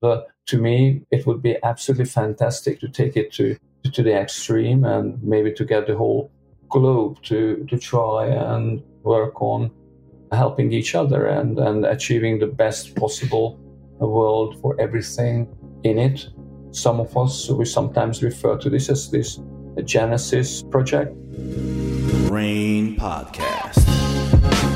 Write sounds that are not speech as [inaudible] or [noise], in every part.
But to me, it would be absolutely fantastic to take it to, to the extreme and maybe to get the whole globe to, to try and work on helping each other and, and achieving the best possible world for everything in it. Some of us, we sometimes refer to this as this Genesis project. Raine Podcast.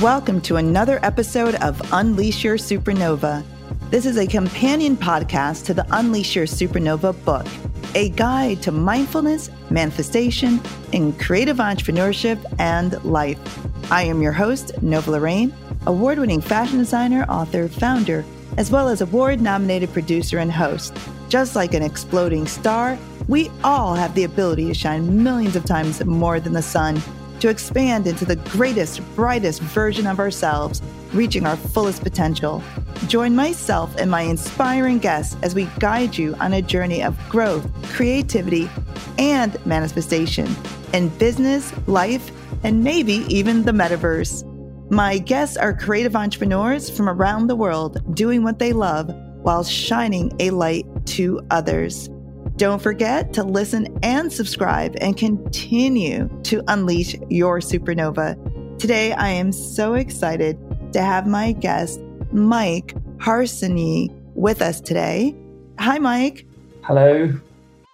Welcome to another episode of Unleash Your Supernova. This is a companion podcast to the Unleash Your Supernova book, a guide to mindfulness, manifestation, and creative entrepreneurship and life. I am your host, Nova Lorraine, award winning fashion designer, author, founder, as well as award nominated producer and host. Just like an exploding star, we all have the ability to shine millions of times more than the sun to expand into the greatest, brightest version of ourselves, reaching our fullest potential. Join myself and my inspiring guests as we guide you on a journey of growth, creativity, and manifestation in business, life, and maybe even the metaverse. My guests are creative entrepreneurs from around the world doing what they love while shining a light to others. Don't forget to listen and subscribe and continue to unleash your supernova. Today, I am so excited to have my guest, Mike Harsanyi, with us today. Hi, Mike. Hello,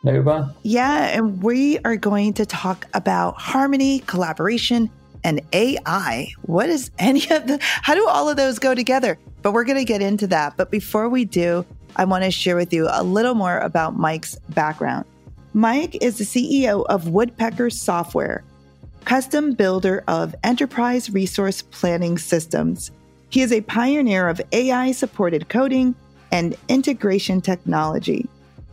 Nova. Yeah, and we are going to talk about harmony, collaboration, and AI. What is any of the, how do all of those go together? But we're going to get into that. But before we do, I want to share with you a little more about Mike's background. Mike is the CEO of Woodpecker Software, custom builder of enterprise resource planning systems. He is a pioneer of AI supported coding and integration technology.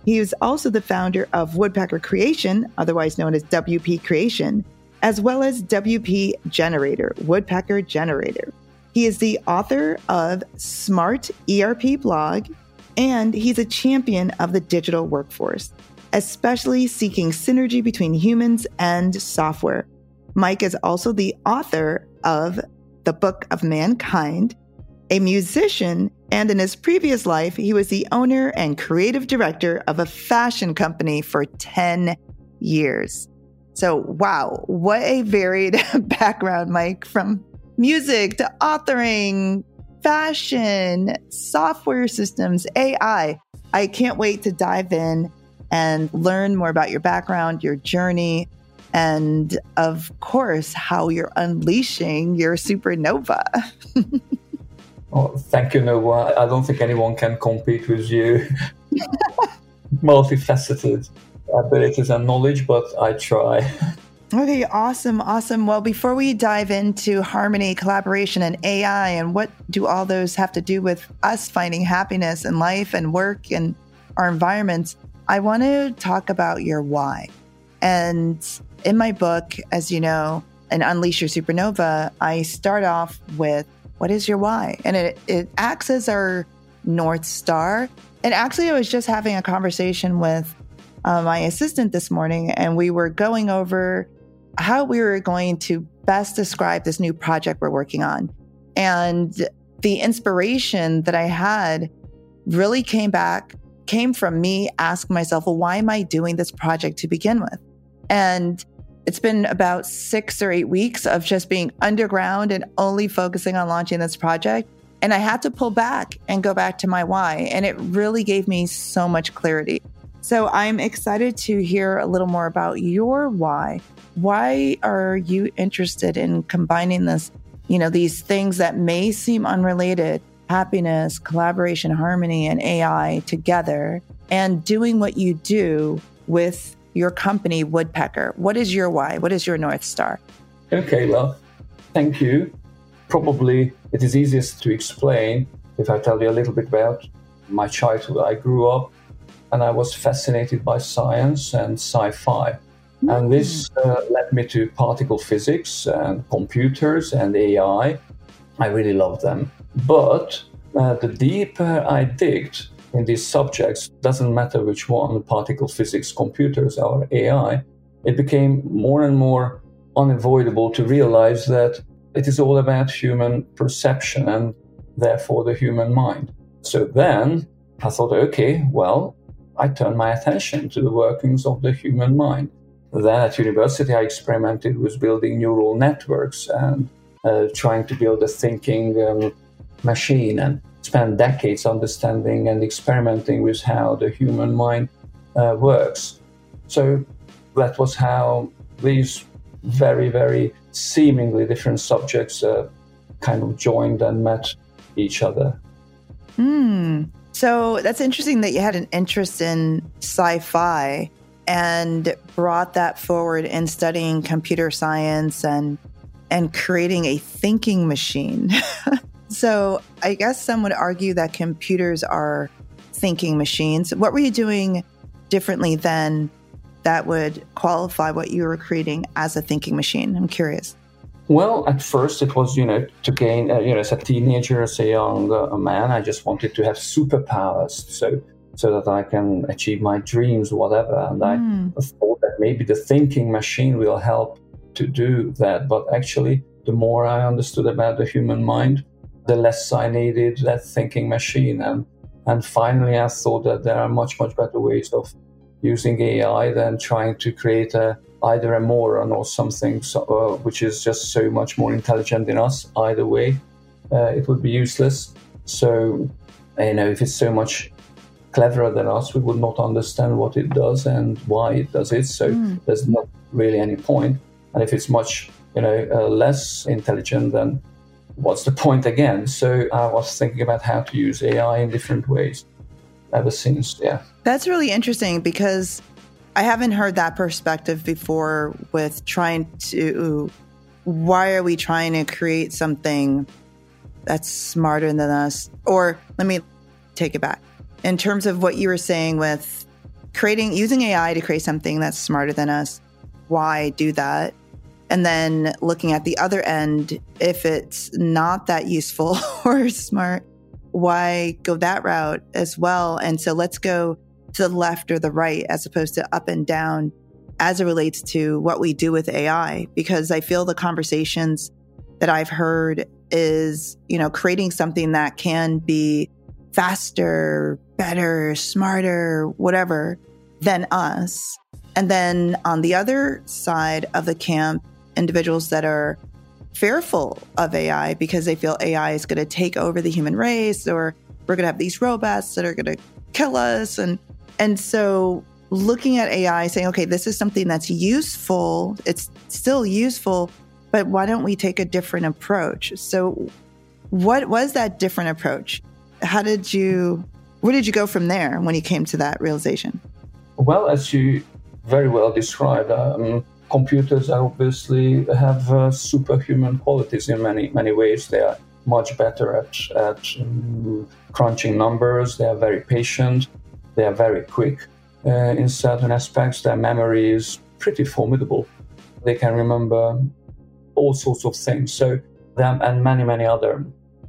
He is also the founder of Woodpecker Creation, otherwise known as WP Creation, as well as WP Generator, Woodpecker Generator. He is the author of Smart ERP blog and he's a champion of the digital workforce, especially seeking synergy between humans and software. Mike is also the author of The Book of Mankind, a musician, and in his previous life, he was the owner and creative director of a fashion company for 10 years. So, wow, what a varied [laughs] background, Mike, from music to authoring, fashion, software systems, AI. I can't wait to dive in and learn more about your background, your journey, and of course, how you're unleashing your supernova. [laughs] oh, thank you, Nova. I don't think anyone can compete with you. [laughs] Multifaceted abilities and knowledge, but I try. [laughs] Okay, awesome, awesome. Well, before we dive into harmony, collaboration, and AI, and what do all those have to do with us finding happiness in life and work and our environments, I want to talk about your why. And in my book, as you know, in Unleash Your Supernova, I start off with what is your why? And it, it acts as our North Star. And actually, I was just having a conversation with uh, my assistant this morning, and we were going over how we were going to best describe this new project we're working on. And the inspiration that I had really came back, came from me asking myself, well, why am I doing this project to begin with? And it's been about six or eight weeks of just being underground and only focusing on launching this project. And I had to pull back and go back to my why. And it really gave me so much clarity. So I'm excited to hear a little more about your why. Why are you interested in combining this, you know, these things that may seem unrelated, happiness, collaboration, harmony, and AI together and doing what you do with your company, Woodpecker? What is your why? What is your North Star? Okay, well, thank you. Probably it is easiest to explain if I tell you a little bit about my childhood. I grew up and I was fascinated by science and sci fi. And this uh, led me to particle physics and computers and AI. I really love them. But uh, the deeper I digged in these subjects, doesn't matter which one particle physics, computers, or AI it became more and more unavoidable to realize that it is all about human perception and therefore the human mind. So then I thought, okay, well, I turned my attention to the workings of the human mind. Then at university, I experimented with building neural networks and uh, trying to build a thinking um, machine and spent decades understanding and experimenting with how the human mind uh, works. So that was how these very, very seemingly different subjects uh, kind of joined and met each other. Hmm. So that's interesting that you had an interest in sci fi and brought that forward in studying computer science and and creating a thinking machine. [laughs] so I guess some would argue that computers are thinking machines. What were you doing differently then that would qualify what you were creating as a thinking machine? I'm curious. Well, at first it was, you know, to gain, uh, you know, as a teenager, as a young uh, man, I just wanted to have superpowers, so so that I can achieve my dreams, whatever. And mm. I thought that maybe the thinking machine will help to do that. But actually, the more I understood about the human mind, the less I needed that thinking machine. And and finally, I thought that there are much much better ways of using AI than trying to create a either a moron or something so, uh, which is just so much more intelligent than us. Either way, uh, it would be useless. So, you know, if it's so much cleverer than us, we would not understand what it does and why it does it. So, mm. there's not really any point. And if it's much, you know, uh, less intelligent, then what's the point again? So, I was thinking about how to use AI in different ways ever since. Yeah. That's really interesting because I haven't heard that perspective before with trying to why are we trying to create something that's smarter than us? Or let me take it back. In terms of what you were saying with creating using AI to create something that's smarter than us, why do that? And then looking at the other end, if it's not that useful [laughs] or smart, why go that route as well? And so let's go to the left or the right as opposed to up and down as it relates to what we do with AI because I feel the conversations that I've heard is, you know, creating something that can be faster, better, smarter, whatever than us. And then on the other side of the camp, individuals that are fearful of AI because they feel AI is going to take over the human race or we're going to have these robots that are going to kill us and and so looking at AI saying, okay, this is something that's useful, it's still useful, but why don't we take a different approach? So, what was that different approach? How did you, where did you go from there when you came to that realization? Well, as you very well described, um, computers obviously have uh, superhuman qualities in many, many ways. They are much better at, at um, crunching numbers, they are very patient they are very quick uh, in certain aspects. Their memory is pretty formidable. They can remember all sorts of things. So, them and many, many other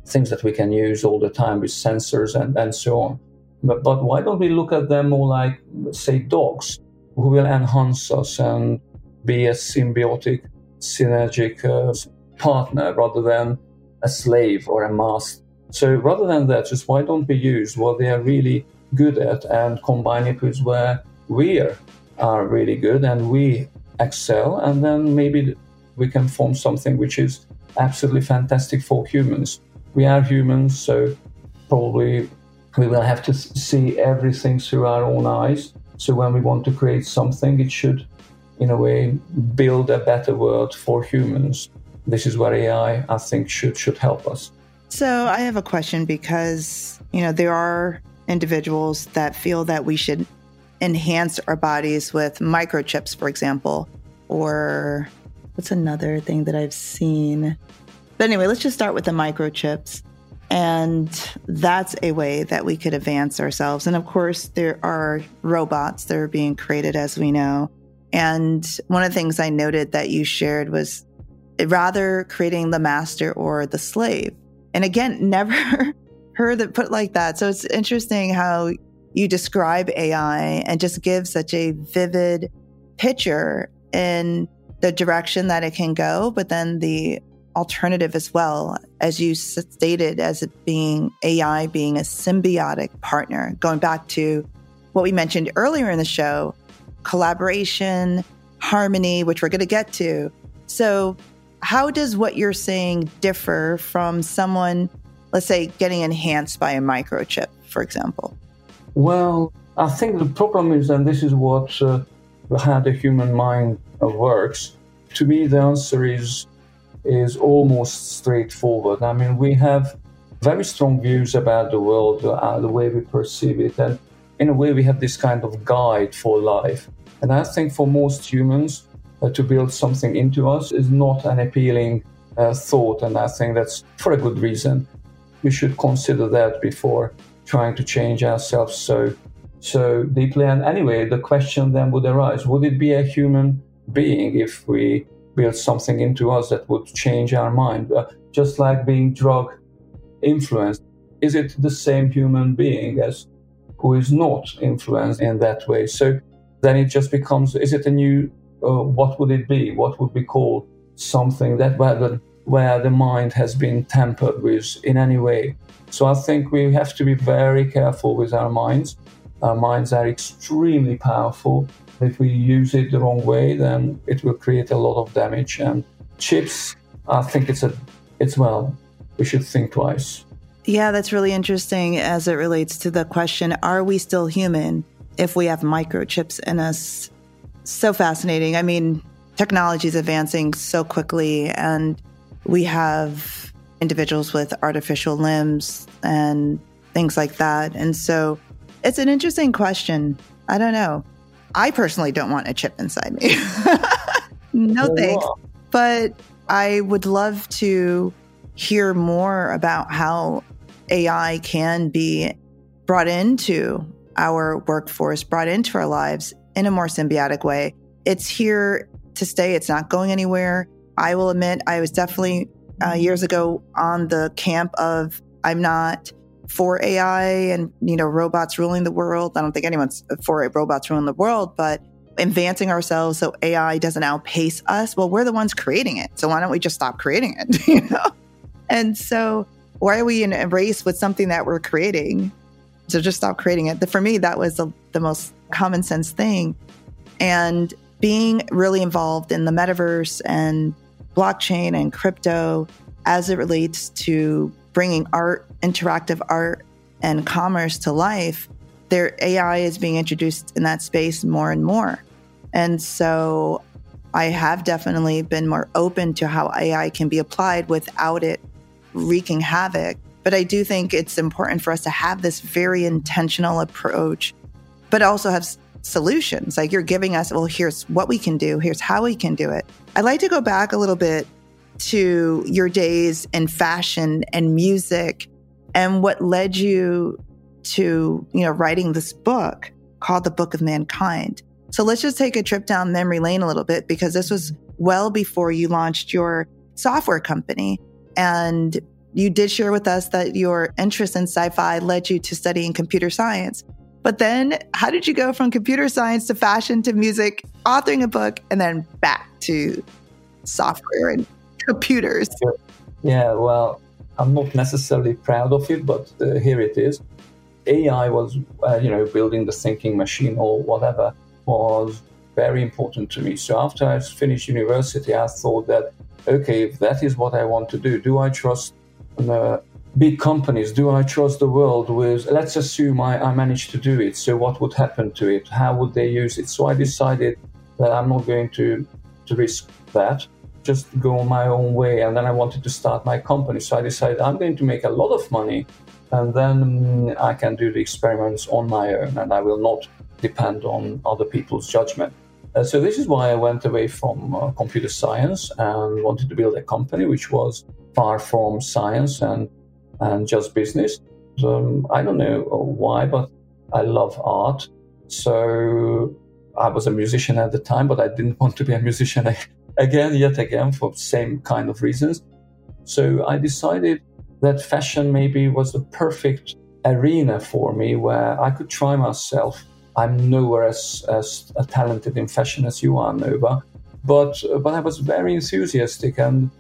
things that we can use all the time with sensors and, and so on. But, but why don't we look at them more like, say, dogs who will enhance us and be a symbiotic, synergic uh, partner rather than a slave or a master? So rather than that, just why don't we use what they are really good at and combine it with where we are really good and we excel, and then maybe we can form something which is absolutely fantastic for humans. We are humans, so probably we will have to see everything through our own eyes. So when we want to create something, it should, in a way, build a better world for humans. This is where AI, I think, should should help us. So I have a question because you know there are individuals that feel that we should enhance our bodies with microchips, for example, or what's another thing that I've seen? But anyway, let's just start with the microchips. And that's a way that we could advance ourselves. And of course, there are robots that are being created, as we know. And one of the things I noted that you shared was rather creating the master or the slave. And again, [laughs] never heard it put like that. So it's interesting how you describe AI and just give such a vivid picture in the direction that it can go, but then the alternative as well, as you stated, as it being AI being a symbiotic partner, going back to what we mentioned earlier in the show collaboration, harmony, which we're going to get to. So, how does what you're saying differ from someone, let's say, getting enhanced by a microchip, for example? Well, I think the problem is, and this is what uh, how the human mind works. To me, the answer is is almost straightforward. I mean, we have very strong views about the world, uh, the way we perceive it, and in a way, we have this kind of guide for life. And I think for most humans, uh, to build something into us is not an appealing uh, thought, and I think that's for a good reason. We should consider that before trying to change ourselves so so deeply. And anyway, the question then would arise: Would it be a human being if we build something into us that would change our mind? Uh, just like being drug influenced, is it the same human being as who is not influenced in that way? So then it just becomes: Is it a new uh, what would it be? What would we call something that where the, where the mind has been tampered with in any way? So I think we have to be very careful with our minds. Our minds are extremely powerful. If we use it the wrong way, then it will create a lot of damage. And chips, I think it's a, it's well, we should think twice. Yeah, that's really interesting as it relates to the question: Are we still human if we have microchips in us? so fascinating. I mean, technology is advancing so quickly, and we have individuals with artificial limbs and things like that. And so it's an interesting question. I don't know. I personally don't want a chip inside me. [laughs] no thanks. But I would love to hear more about how AI can be brought into our workforce, brought into our lives in a more symbiotic way. It's here to stay, it's not going anywhere. I will admit, I was definitely uh, years ago on the camp of I'm not for AI and you know robots ruling the world. I don't think anyone's for robots ruling the world, but advancing ourselves so AI doesn't outpace us. Well, we're the ones creating it, so why don't we just stop creating it? [laughs] you know, and so why are we in a race with something that we're creating? So just stop creating it. For me, that was the, the most common sense thing. And being really involved in the metaverse and blockchain and crypto as it relates to bringing art, interactive art, and commerce to life, their AI is being introduced in that space more and more. And so I have definitely been more open to how AI can be applied without it wreaking havoc. But I do think it's important for us to have this very intentional approach but also have solutions. Like you're giving us, well, here's what we can do, here's how we can do it. I'd like to go back a little bit to your days in fashion and music and what led you to, you know, writing this book called The Book of Mankind. So let's just take a trip down memory lane a little bit because this was well before you launched your software company. And you did share with us that your interest in sci fi led you to studying computer science. But then, how did you go from computer science to fashion to music, authoring a book, and then back to software and computers? Yeah, well, I'm not necessarily proud of it, but uh, here it is. AI was, uh, you know, building the thinking machine or whatever was very important to me. So after I finished university, I thought that, okay, if that is what I want to do, do I trust uh, big companies, do I trust the world with, let's assume I, I managed to do it. So what would happen to it? How would they use it? So I decided that I'm not going to, to risk that, just go my own way. And then I wanted to start my company. So I decided I'm going to make a lot of money and then I can do the experiments on my own and I will not depend on other people's judgment. Uh, so this is why I went away from uh, computer science and wanted to build a company which was far from science and and just business. Um, I don't know why, but I love art. So I was a musician at the time, but I didn't [laughs] want to be a musician again, yet again, for the same kind of reasons. So I decided that fashion maybe was the perfect arena for me where I could try myself. I'm nowhere as, as talented in fashion as you are, Nova, but but I was very enthusiastic and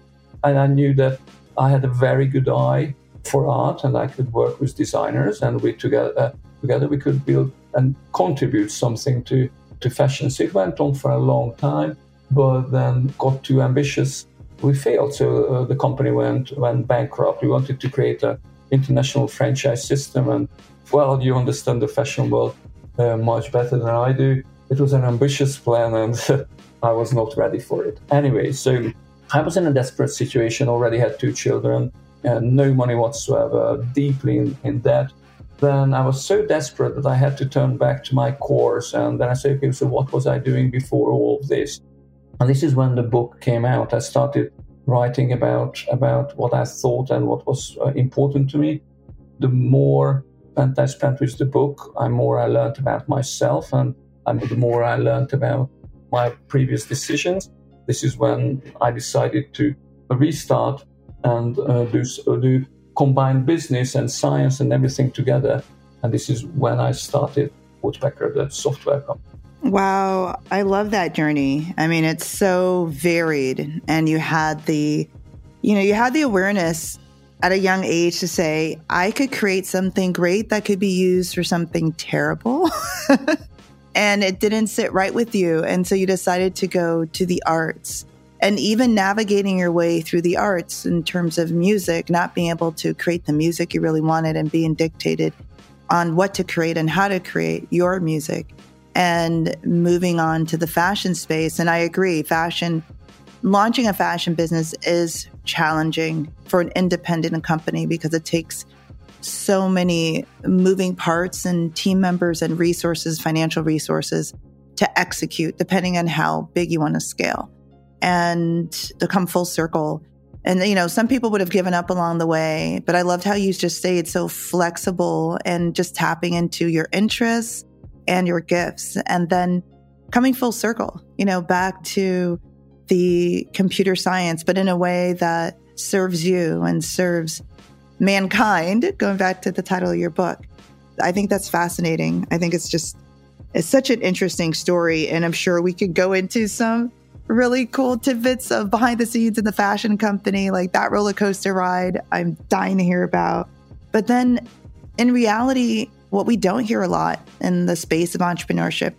And I knew that I had a very good eye for art and I could work with designers and we together, uh, together we could build and contribute something to, to fashion. So it went on for a long time, but then got too ambitious. We failed. So uh, the company went, went bankrupt. We wanted to create an international franchise system. And well, you understand the fashion world uh, much better than I do. It was an ambitious plan and [laughs] I was not ready for it. Anyway, so I was in a desperate situation, already had two children, and no money whatsoever, deeply in, in debt. Then I was so desperate that I had to turn back to my course. And then I said, okay, so what was I doing before all of this? And this is when the book came out. I started writing about, about what I thought and what was uh, important to me. The more I spent with the book, the more I learned about myself and, and the more I learned about my previous decisions. This is when I decided to restart and uh, do, uh, do combine business and science and everything together. And this is when I started Woodpecker, the software company. Wow, I love that journey. I mean, it's so varied, and you had the, you know, you had the awareness at a young age to say, I could create something great that could be used for something terrible. [laughs] and it didn't sit right with you. And so you decided to go to the arts. And even navigating your way through the arts in terms of music, not being able to create the music you really wanted and being dictated on what to create and how to create your music and moving on to the fashion space. And I agree, fashion, launching a fashion business is challenging for an independent company because it takes so many moving parts and team members and resources, financial resources to execute, depending on how big you want to scale and to come full circle. And, you know, some people would have given up along the way, but I loved how you just stayed so flexible and just tapping into your interests and your gifts. And then coming full circle, you know, back to the computer science, but in a way that serves you and serves mankind, going back to the title of your book. I think that's fascinating. I think it's just it's such an interesting story and I'm sure we could go into some really cool tidbits of behind the scenes in the fashion company like that roller coaster ride I'm dying to hear about. But then in reality what we don't hear a lot in the space of entrepreneurship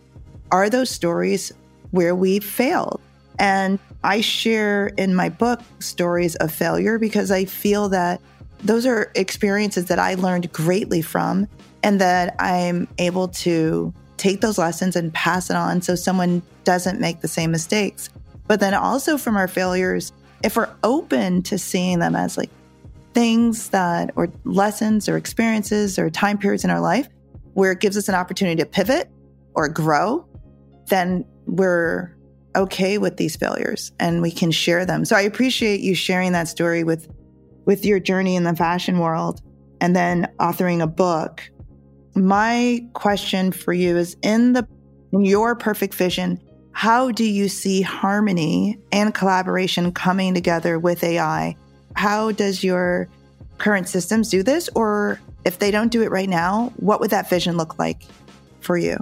are those stories where we failed. And I share in my book stories of failure because I feel that those are experiences that I learned greatly from and that I'm able to take those lessons and pass it on so someone doesn't make the same mistakes. But then also from our failures, if we're open to seeing them as like things that, or lessons or experiences or time periods in our life where it gives us an opportunity to pivot or grow, then we're okay with these failures and we can share them. So I appreciate you sharing that story with with your journey in the fashion world and then authoring a book. My question for you is in the in your perfect vision, how do you see harmony and collaboration coming together with AI? How does your current systems do this or if they don't do it right now, what would that vision look like for you?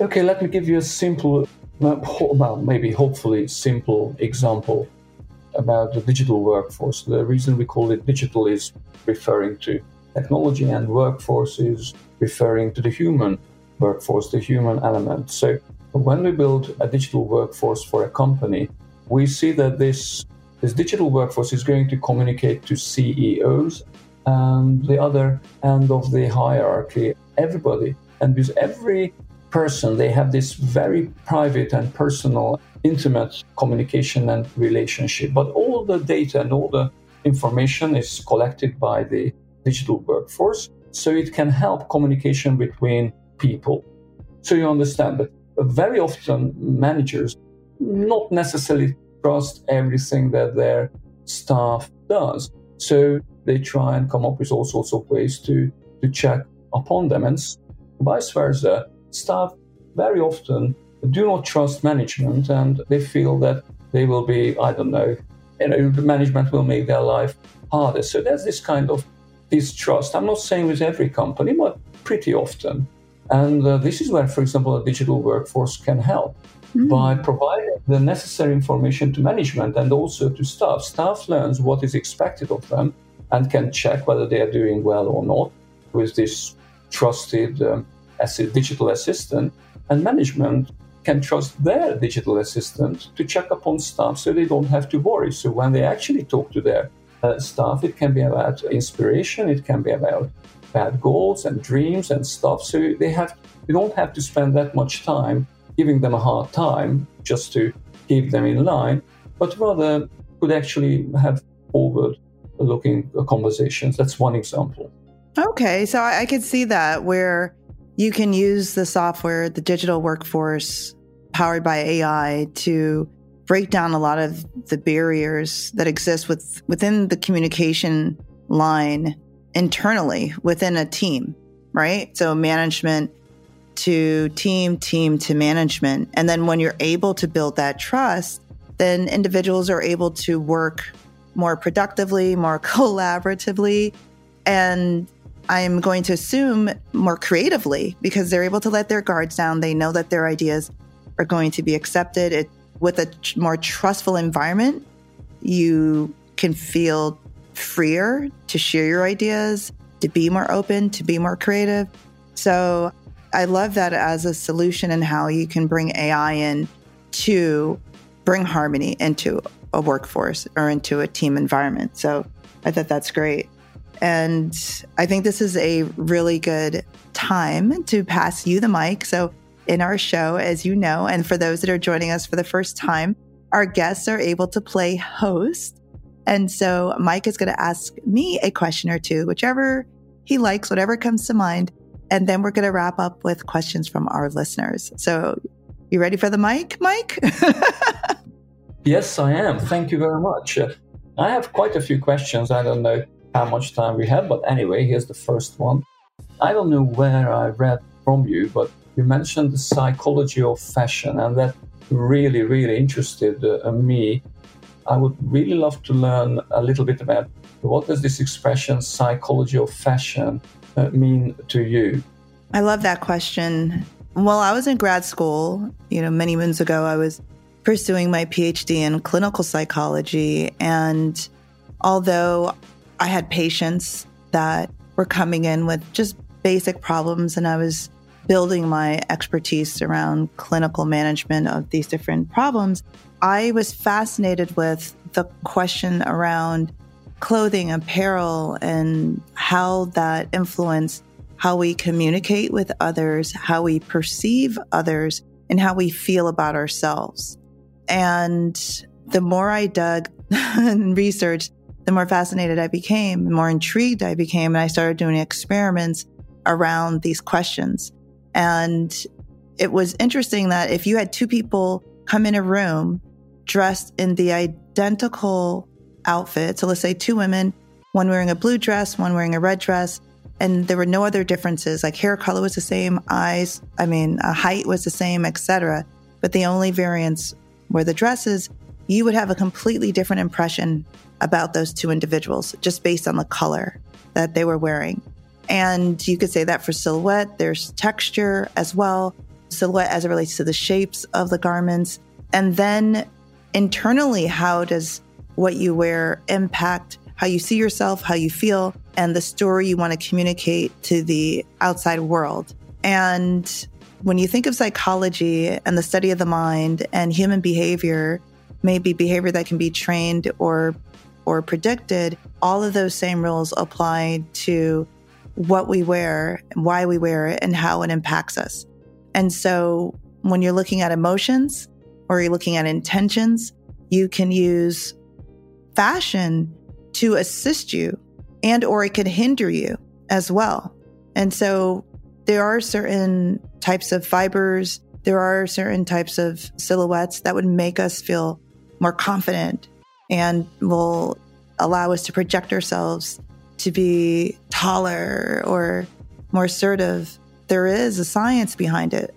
Okay, let me give you a simple well, maybe hopefully simple example about the digital workforce. The reason we call it digital is referring to technology, and workforce is referring to the human workforce, the human element. So when we build a digital workforce for a company, we see that this this digital workforce is going to communicate to CEOs and the other end of the hierarchy, everybody. And with every person, they have this very private and personal intimate communication and relationship. But all the data and all the information is collected by the digital workforce, so it can help communication between people. So you understand that very often managers not necessarily trust everything that their staff does. So they try and come up with all sorts of ways to, to check upon them. And vice versa, staff very often do not trust management and they feel that they will be, I don't know, you know, management will make their life harder. So there's this kind of distrust. I'm not saying with every company, but pretty often. And uh, this is where, for example, a digital workforce can help mm. by providing the necessary information to management and also to staff. Staff learns what is expected of them and can check whether they are doing well or not with this trusted um, digital assistant. And management can trust their digital assistant to check upon staff so they don't have to worry. So when they actually talk to their uh, staff, it can be about inspiration, it can be about bad goals and dreams and stuff. So they have you don't have to spend that much time giving them a hard time just to keep them in line, but rather could actually have forward looking conversations. That's one example. Okay, so I, I could see that where you can use the software, the digital workforce powered by AI to break down a lot of the barriers that exist with, within the communication line internally within a team, right? So management to team, team to management. And then when you're able to build that trust, then individuals are able to work more productively, more [laughs] collaboratively, and I'm going to assume more creatively because they're able to let their guards down. They know that their ideas are going to be accepted. It, with a tr- more trustful environment, you can feel freer to share your ideas, to be more open, to be more creative. So I love that as a solution and how you can bring AI in to bring harmony into a workforce or into a team environment. So I thought that's great. And I think this is a really good time to pass you the mic. So, in our show, as you know, and for those that are joining us for the first time, our guests are able to play host. And so, Mike is going to ask me a question or two, whichever he likes, whatever comes to mind. And then we're going to wrap up with questions from our listeners. So, you ready for the mic, Mike? [laughs] yes, I am. Thank you very much. I have quite a few questions. I don't know how much time we have, but anyway, here's the first one. I don't know where I read from you, but you mentioned the psychology of fashion, and that really, really interested uh, me. I would really love to learn a little bit about what does this expression psychology of fashion mean to you? I love that question. While I was in grad school, you know, many moons ago, I was pursuing my PhD in clinical psychology. And although I had patients that were coming in with just basic problems, and I was building my expertise around clinical management of these different problems, I was fascinated with the question around clothing, apparel, and how that influence how we communicate with others, how we perceive others, and how we feel about ourselves. And the more I dug [laughs] and researched, the more fascinated I became, the more intrigued I became, and I started doing experiments around these questions. And it was interesting that if you had two people come in a room dressed in the identical outfit. So let's say two women, one wearing a blue dress, one wearing a red dress, and there were no other differences. Like hair color was the same, eyes, I mean, uh, height was the same, etc. But the only variance were the dresses. You would have a completely different impression about those two individuals just based on the color that they were wearing. And you could say that for silhouette, there's texture as well, silhouette as it relates to the shapes of the garments. And then internally, how does what you wear impact how you see yourself, how you feel, and the story you want to communicate to the outside world. And when you think of psychology and the study of the mind and human behavior, maybe behavior that can be trained or or predicted, all of those same rules apply to what we wear, why we wear it, and how it impacts us. And so when you're looking at emotions or you're looking at intentions, you can use fashion to assist you and or it could hinder you as well. And so there are certain types of fibers, there are certain types of silhouettes that would make us feel more confident and will allow us to project ourselves to be taller or more assertive. There is a science behind it.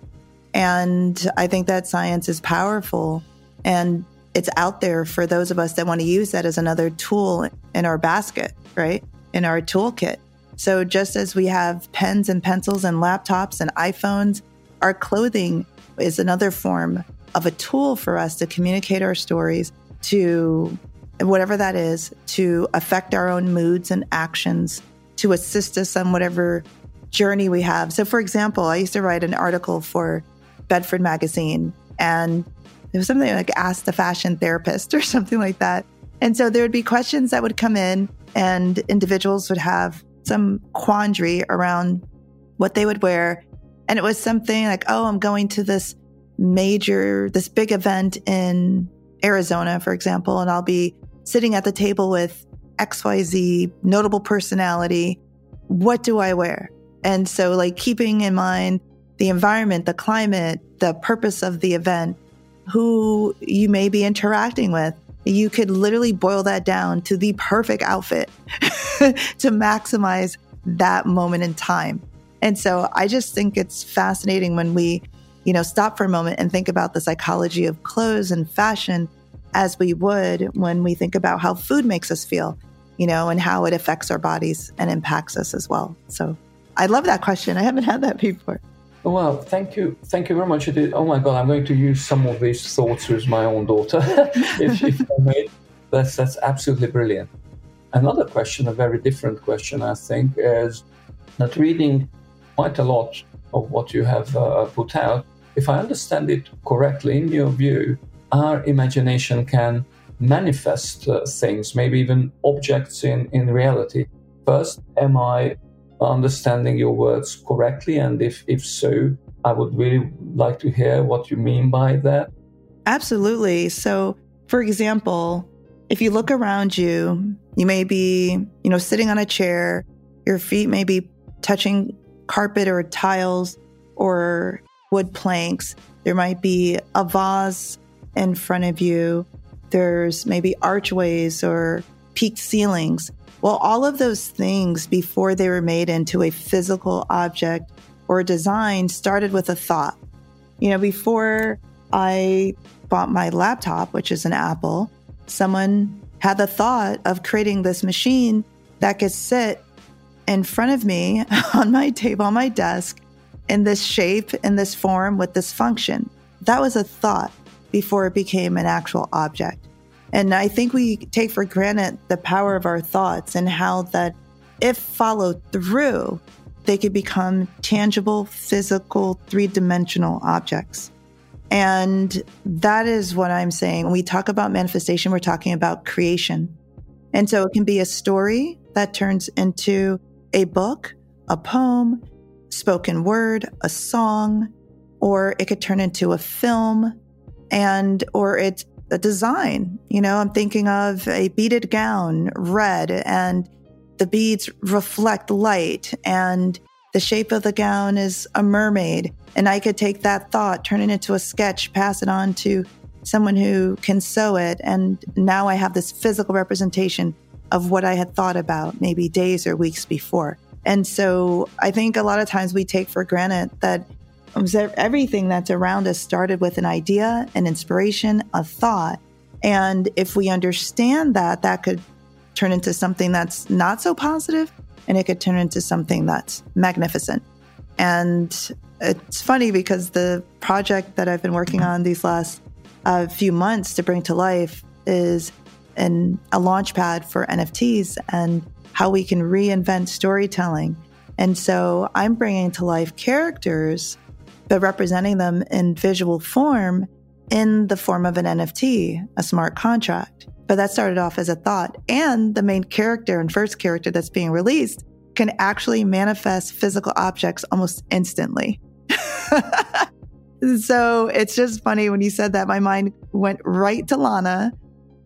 And I think that science is powerful. And it's out there for those of us that want to use that as another tool in our basket, right? In our toolkit. So just as we have pens and pencils and laptops and iPhones, our clothing is another form of a tool for us to communicate our stories, to whatever that is, to affect our own moods and actions, to assist us on whatever journey we have. So, for example, I used to write an article for Bedford Magazine, and it was something like Ask the Fashion Therapist [laughs] or something like that. And so there would be questions that would come in, and individuals would have some quandary around what they would wear. And it was something like, oh, I'm going to this major, this big event in Arizona, for example, and I'll be sitting at the table with XYZ notable personality. What do I wear? And so, like, keeping in mind the environment, the climate, the purpose of the event, who you may be interacting with, you could literally boil that down to the perfect outfit [laughs] to maximize that moment in time. And so I just think it's fascinating when we, you know, stop for a moment and think about the psychology of clothes and fashion as we would when we think about how food makes us feel, you know, and how it affects our bodies and impacts us as well. So I love that question. I haven't had that before. Well, thank you. Thank you very much. Oh my God, I'm going to use some of these thoughts with my own daughter, [laughs] if, if I may. That's, that's absolutely brilliant. Another question, a very different question, I think, is that reading quite a lot of what you have uh, put out, if I understand it correctly, in your view, our imagination can manifest uh, things, maybe even objects in, in reality. First, am I understanding your words correctly? And if, if so, I would really like to hear what you mean by that. Absolutely. So, for example, if you look around you, you may be, you know, sitting on a chair, your feet may be touching carpet or tiles or wood planks. There might be a vase in front of you. There's maybe archways or peaked ceilings. Well, all of those things before they were made into a physical object or design started with a thought. You know, before I bought my laptop, which is an Apple, someone had the thought of creating this machine that could sit in front of me [laughs] on my table, on my desk, in this shape, in this form, with this function. That was a thought before it became an actual object. And I think we take for granted the power of our thoughts and how that, if followed through, they could become tangible, physical, three dimensional objects. And that is what I'm saying. When we talk about manifestation, we're talking about creation. And so it can be a story that turns into a book, a poem, spoken word, a song, or it could turn into a film and or it's the design. You know, I'm thinking of a beaded gown, red, and the beads reflect light, and the shape of the gown is a mermaid. And I could take that thought, turn it into a sketch, pass it on to someone who can sew it. And now I have this physical representation of what I had thought about maybe days or weeks before. And so I think a lot of times we take for granted that everything that's around us started with an idea, an inspiration, a thought. And if we understand that, that could turn into something that's not so positive and it could turn into something that's magnificent. And it's funny because the project that I've been working on these last uh, few months to bring to life is an, a launch pad for NFTs and how we can reinvent storytelling. And so I'm bringing to life characters but representing them in visual form in the form of an NFT, a smart contract. But that started off as a thought. And the main character and first character that's being released can actually manifest physical objects almost instantly. [laughs] so it's just funny when you said that, my mind went right to Lana.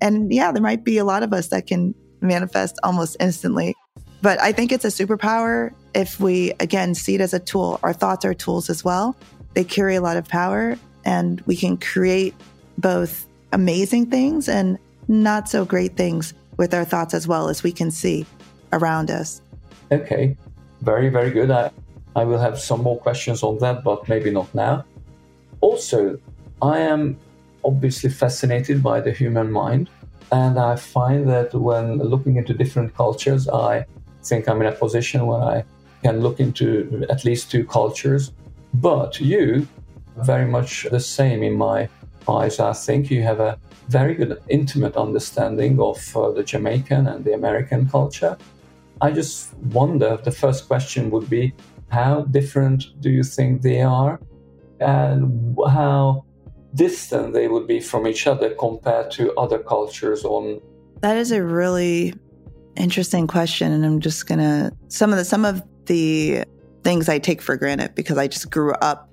And yeah, there might be a lot of us that can manifest almost instantly. But I think it's a superpower if we, again, see it as a tool. Our thoughts are tools as well. They carry a lot of power, and we can create both amazing things and not so great things with our thoughts as well as we can see around us. Okay, very, very good. I, I will have some more questions on that, but maybe not now. Also, I am obviously fascinated by the human mind. And I find that when looking into different cultures, I think I'm in a position where I can look into at least two cultures. But you, very much the same in my eyes, I think you have a very good, intimate understanding of uh, the Jamaican and the American culture. I just wonder the first question would be how different do you think they are? And how distant they would be from each other compared to other cultures on that is a really interesting question and i'm just gonna some of the some of the things i take for granted because i just grew up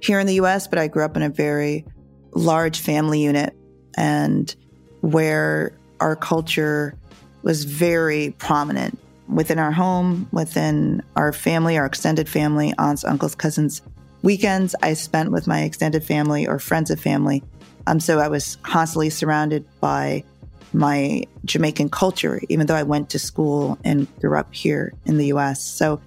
here in the us but i grew up in a very large family unit and where our culture was very prominent within our home within our family our extended family aunts uncles cousins weekends I spent with my extended family or friends of family. Um, so I was constantly surrounded by my Jamaican culture, even though I went to school and grew up here in the US. So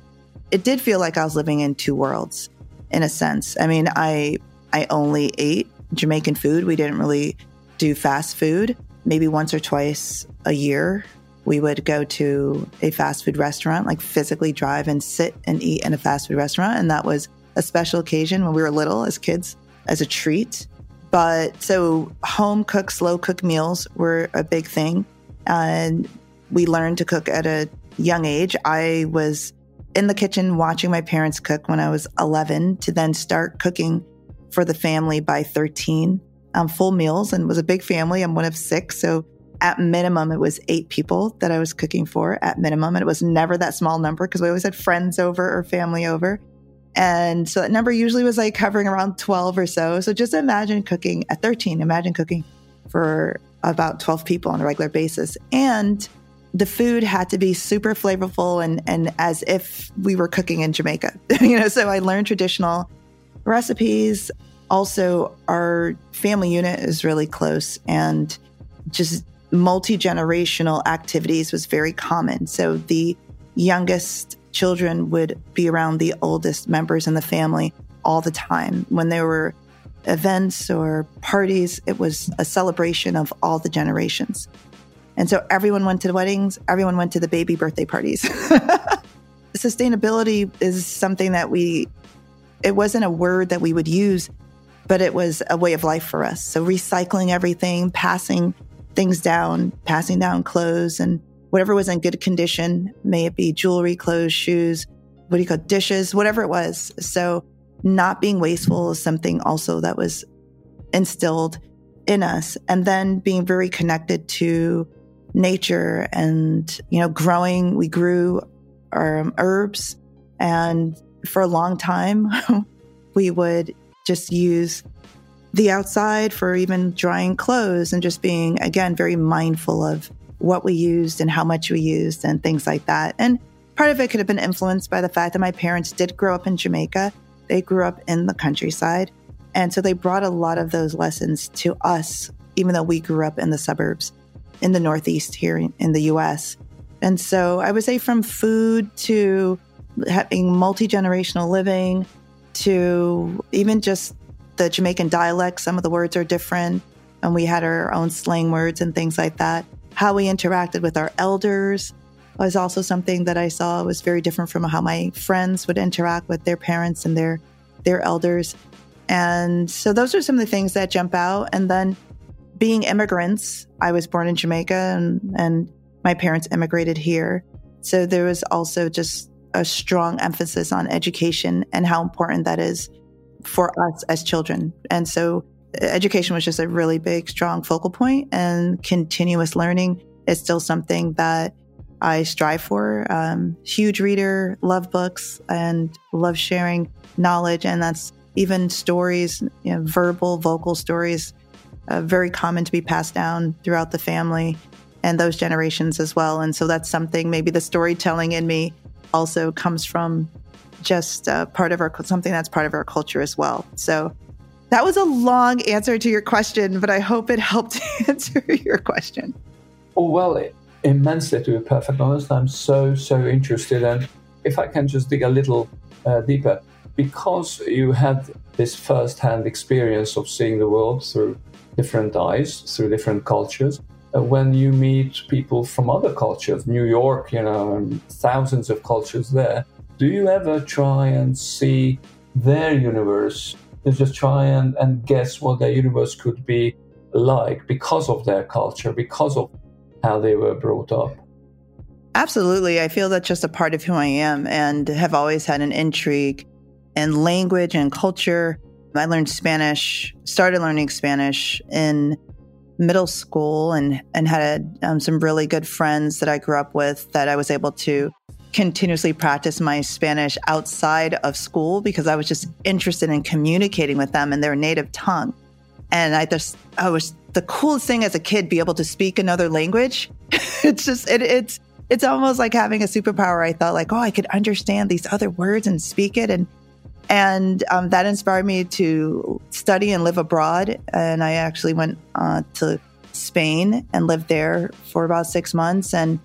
it did feel like I was living in two worlds in a sense. I mean, I I only ate Jamaican food. We didn't really do fast food. Maybe once or twice a year, we would go to a fast food restaurant, like physically drive and sit and eat in a fast food restaurant. And that was a special occasion when we were little as kids as a treat. But so home cooked, slow cooked meals were a big thing. And we learned to cook at a young age. I was in the kitchen watching my parents cook when I was 11 to then start cooking for the family by 13 um, full meals and was a big family. I'm one of six. So at minimum, it was eight people that I was cooking for at minimum. And it was never that small number because we always had friends over or family over. And so that number usually was like hovering around 12 or so. So just imagine cooking at 13, imagine cooking for about 12 people on a regular basis. And the food had to be super flavorful and, and as if we were cooking in Jamaica. [laughs] you know, so I learned traditional recipes. Also, our family unit is really close and just multi generational activities was very common. So the youngest children would be around the oldest members in the family all the time. When there were events or parties, it was a celebration of all the generations. And so everyone went to the weddings, everyone went to the baby birthday parties. [laughs] Sustainability is something that we, it wasn't a word that we would use, but it was a way of life for us. So recycling everything, passing things down, passing down clothes and whatever was in good condition, may it be jewelry, clothes, shoes, what do you call it, dishes, whatever it was. So not being wasteful is something also that was instilled in us. And then being very connected to nature and, you know, growing, we grew our um, herbs and for a long time, [laughs] we would just use the outside for even drying clothes and just being, again, very mindful of what we used and how much we used and things like that. And part of it could have been influenced by the fact that my parents did grow up in Jamaica. They grew up in the countryside. And so they brought a lot of those lessons to us, even though we grew up in the suburbs in the Northeast here in the US. And so I would say from food to having multi generational living to even just the Jamaican dialect, some of the words are different. And we had our own slang words and things like that. How we interacted with our elders was also something that I saw was very different from how my friends would interact with their parents and their their elders. And so those are some of the things that jump out. And then being immigrants, I was born in Jamaica and, and my parents immigrated here. So there was also just a strong emphasis on education and how important that is for us as children. And so education was just a really big, strong focal point, and continuous learning is still something that I strive for. Um, huge reader, love books, and love sharing knowledge. And that's even stories, you know, verbal, vocal stories, uh, very common to be passed down throughout the family and those generations as well. And so that's something maybe the storytelling in me also comes from just uh, part of our something that's part of our culture as well. So that was a long answer to your question, but I hope it helped [laughs] answer your question. Oh, well, immensely, to be perfectly honest. I'm so, so interested. And if I can just dig a little uh, deeper, because you had this first hand experience of seeing the world through different eyes, through different cultures, uh, when you meet people from other cultures, New York, you know, thousands of cultures there, do you ever try and see their universe just try and, and guess what their universe could be like because of their culture, because of how they were brought up. Absolutely. I feel that's just a part of who I am and have always had an intrigue in language and culture. I learned Spanish, started learning Spanish in middle school and, and had um, some really good friends that I grew up with that I was able to continuously practice my Spanish outside of school because I was just interested in communicating with them in their native tongue. And I just, I was the coolest thing as a kid, be able to speak another language. [laughs] it's just, it, it's, it's almost like having a superpower. I thought like, oh, I could understand these other words and speak it. And, and um, that inspired me to study and live abroad. And I actually went uh, to Spain and lived there for about six months. And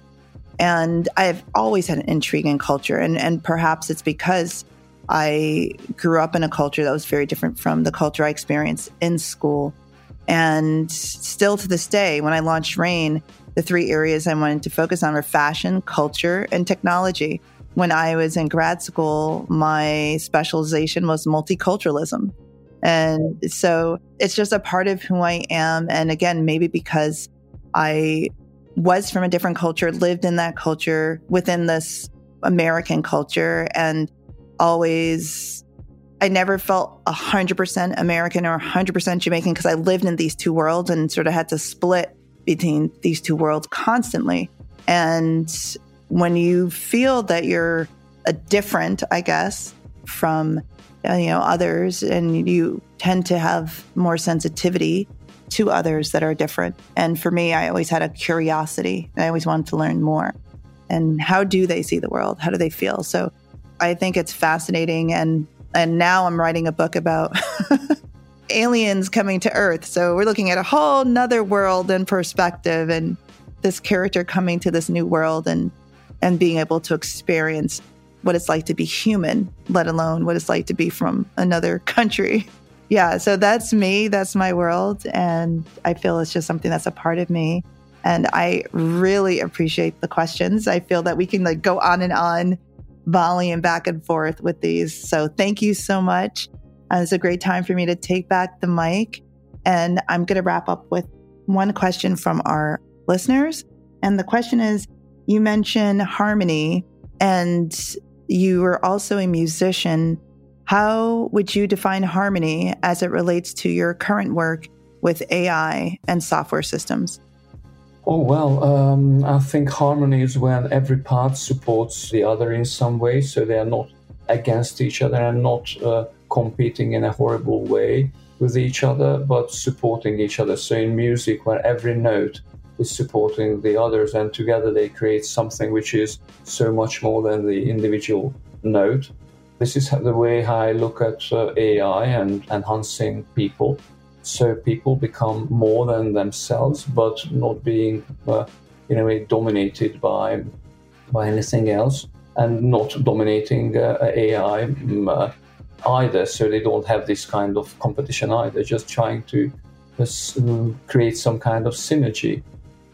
and I've always had an intrigue in culture. And, and perhaps it's because I grew up in a culture that was very different from the culture I experienced in school. And still to this day, when I launched Raine, the three areas I wanted to focus on were fashion, culture, and technology. When I was in grad school, my specialization was multiculturalism. And so it's just a part of who I am. And again, maybe because I was from a different culture, lived in that culture within this American culture, and always, I never felt 100% American or 100% Jamaican because I lived in these two worlds and sort of had to split between these two worlds constantly. And when you feel that you're a different, I guess, from uh, you know others, and you tend to have more sensitivity to others that are different. And for me, I always had a curiosity. I always wanted to learn more. And how do they see the world? How do they feel? So I think it's fascinating. And and now I'm writing a book about [laughs] aliens coming to Earth. So we're looking at a whole nother world and perspective and this character coming to this new world and and being able to experience what it's like to be human, let alone what it's like to be from another [laughs] country yeah, so that's me. That's my world. And I feel it's just something that's a part of me. And I really appreciate the questions. I feel that we can like go on and on, volleying back and forth with these. So thank you so much. Uh, it's a great time for me to take back the mic. And I'm going to wrap up with one question from our listeners. And the question is you mentioned harmony and you were also a musician how would you define harmony as it relates to your current work with AI and software systems? Oh, well, um, I think harmony is when every part supports the other in some way, so they are not against each other and not uh, competing in a horrible way with each other, but supporting each other. So in music, where every note is supporting the others, and together they create something which is so much more than the individual node. This is the way I look at uh, AI and enhancing people. So people become more than themselves, but not being, uh, in a way, dominated by by anything else, and not dominating uh, AI um, uh, either. So they don't have this kind of competition either. Just trying to um, create some kind of synergy.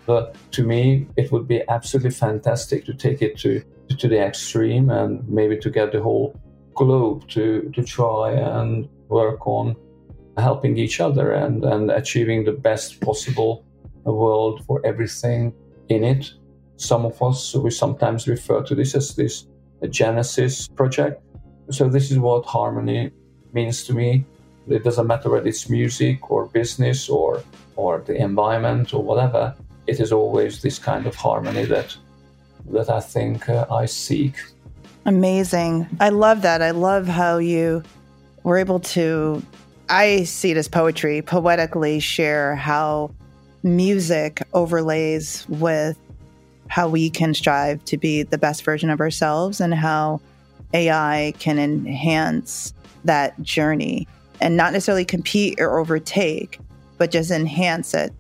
But to me, it would be absolutely fantastic to take it to to the extreme and maybe to get the whole globe to, to try and work on helping each other and, and achieving the best possible world for everything in it. Some of us, we sometimes refer to this as this Genesis project. So, this is what harmony means to me. It doesn't matter whether it's music or business or, or the environment or whatever, it is always this kind of harmony that, that I think uh, I seek. Amazing. I love that. I love how you were able to, I see it as poetry, poetically share how music overlays with how we can strive to be the best version of ourselves and how AI can enhance that journey and not necessarily compete or overtake, but just enhance it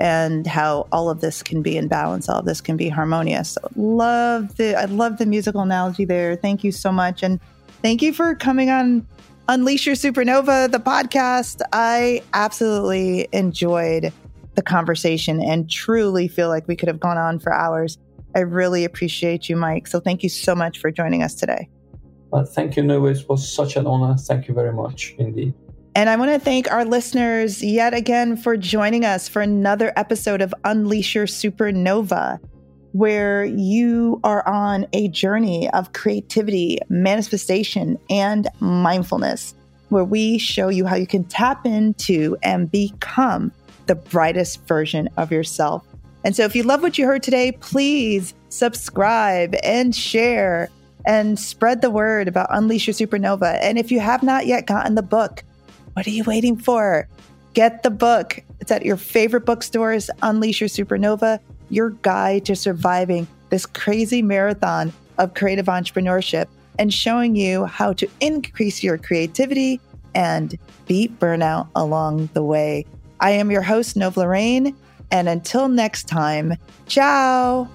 and how all of this can be in balance, all of this can be harmonious. Love the I love the musical analogy there. Thank you so much. And thank you for coming on Unleash Your Supernova, the podcast. I absolutely enjoyed the conversation and truly feel like we could have gone on for hours. I really appreciate you, Mike. So thank you so much for joining us today. Well, thank you, Nova. It was such an honor. Thank you very much indeed. And I want to thank our listeners yet again for joining us for another episode of Unleash Your Supernova, where you are on a journey of creativity, manifestation, and mindfulness, where we show you how you can tap into and become the brightest version of yourself. And so if you love what you heard today, please subscribe and share and spread the word about Unleash Your Supernova. And if you have not yet gotten the book, what are you waiting for? Get the book. It's at your favorite bookstores. Unleash Your Supernova, your guide to surviving this crazy marathon of creative entrepreneurship and showing you how to increase your creativity and beat burnout along the way. I am your host, Nova Lorraine. And until next time, ciao.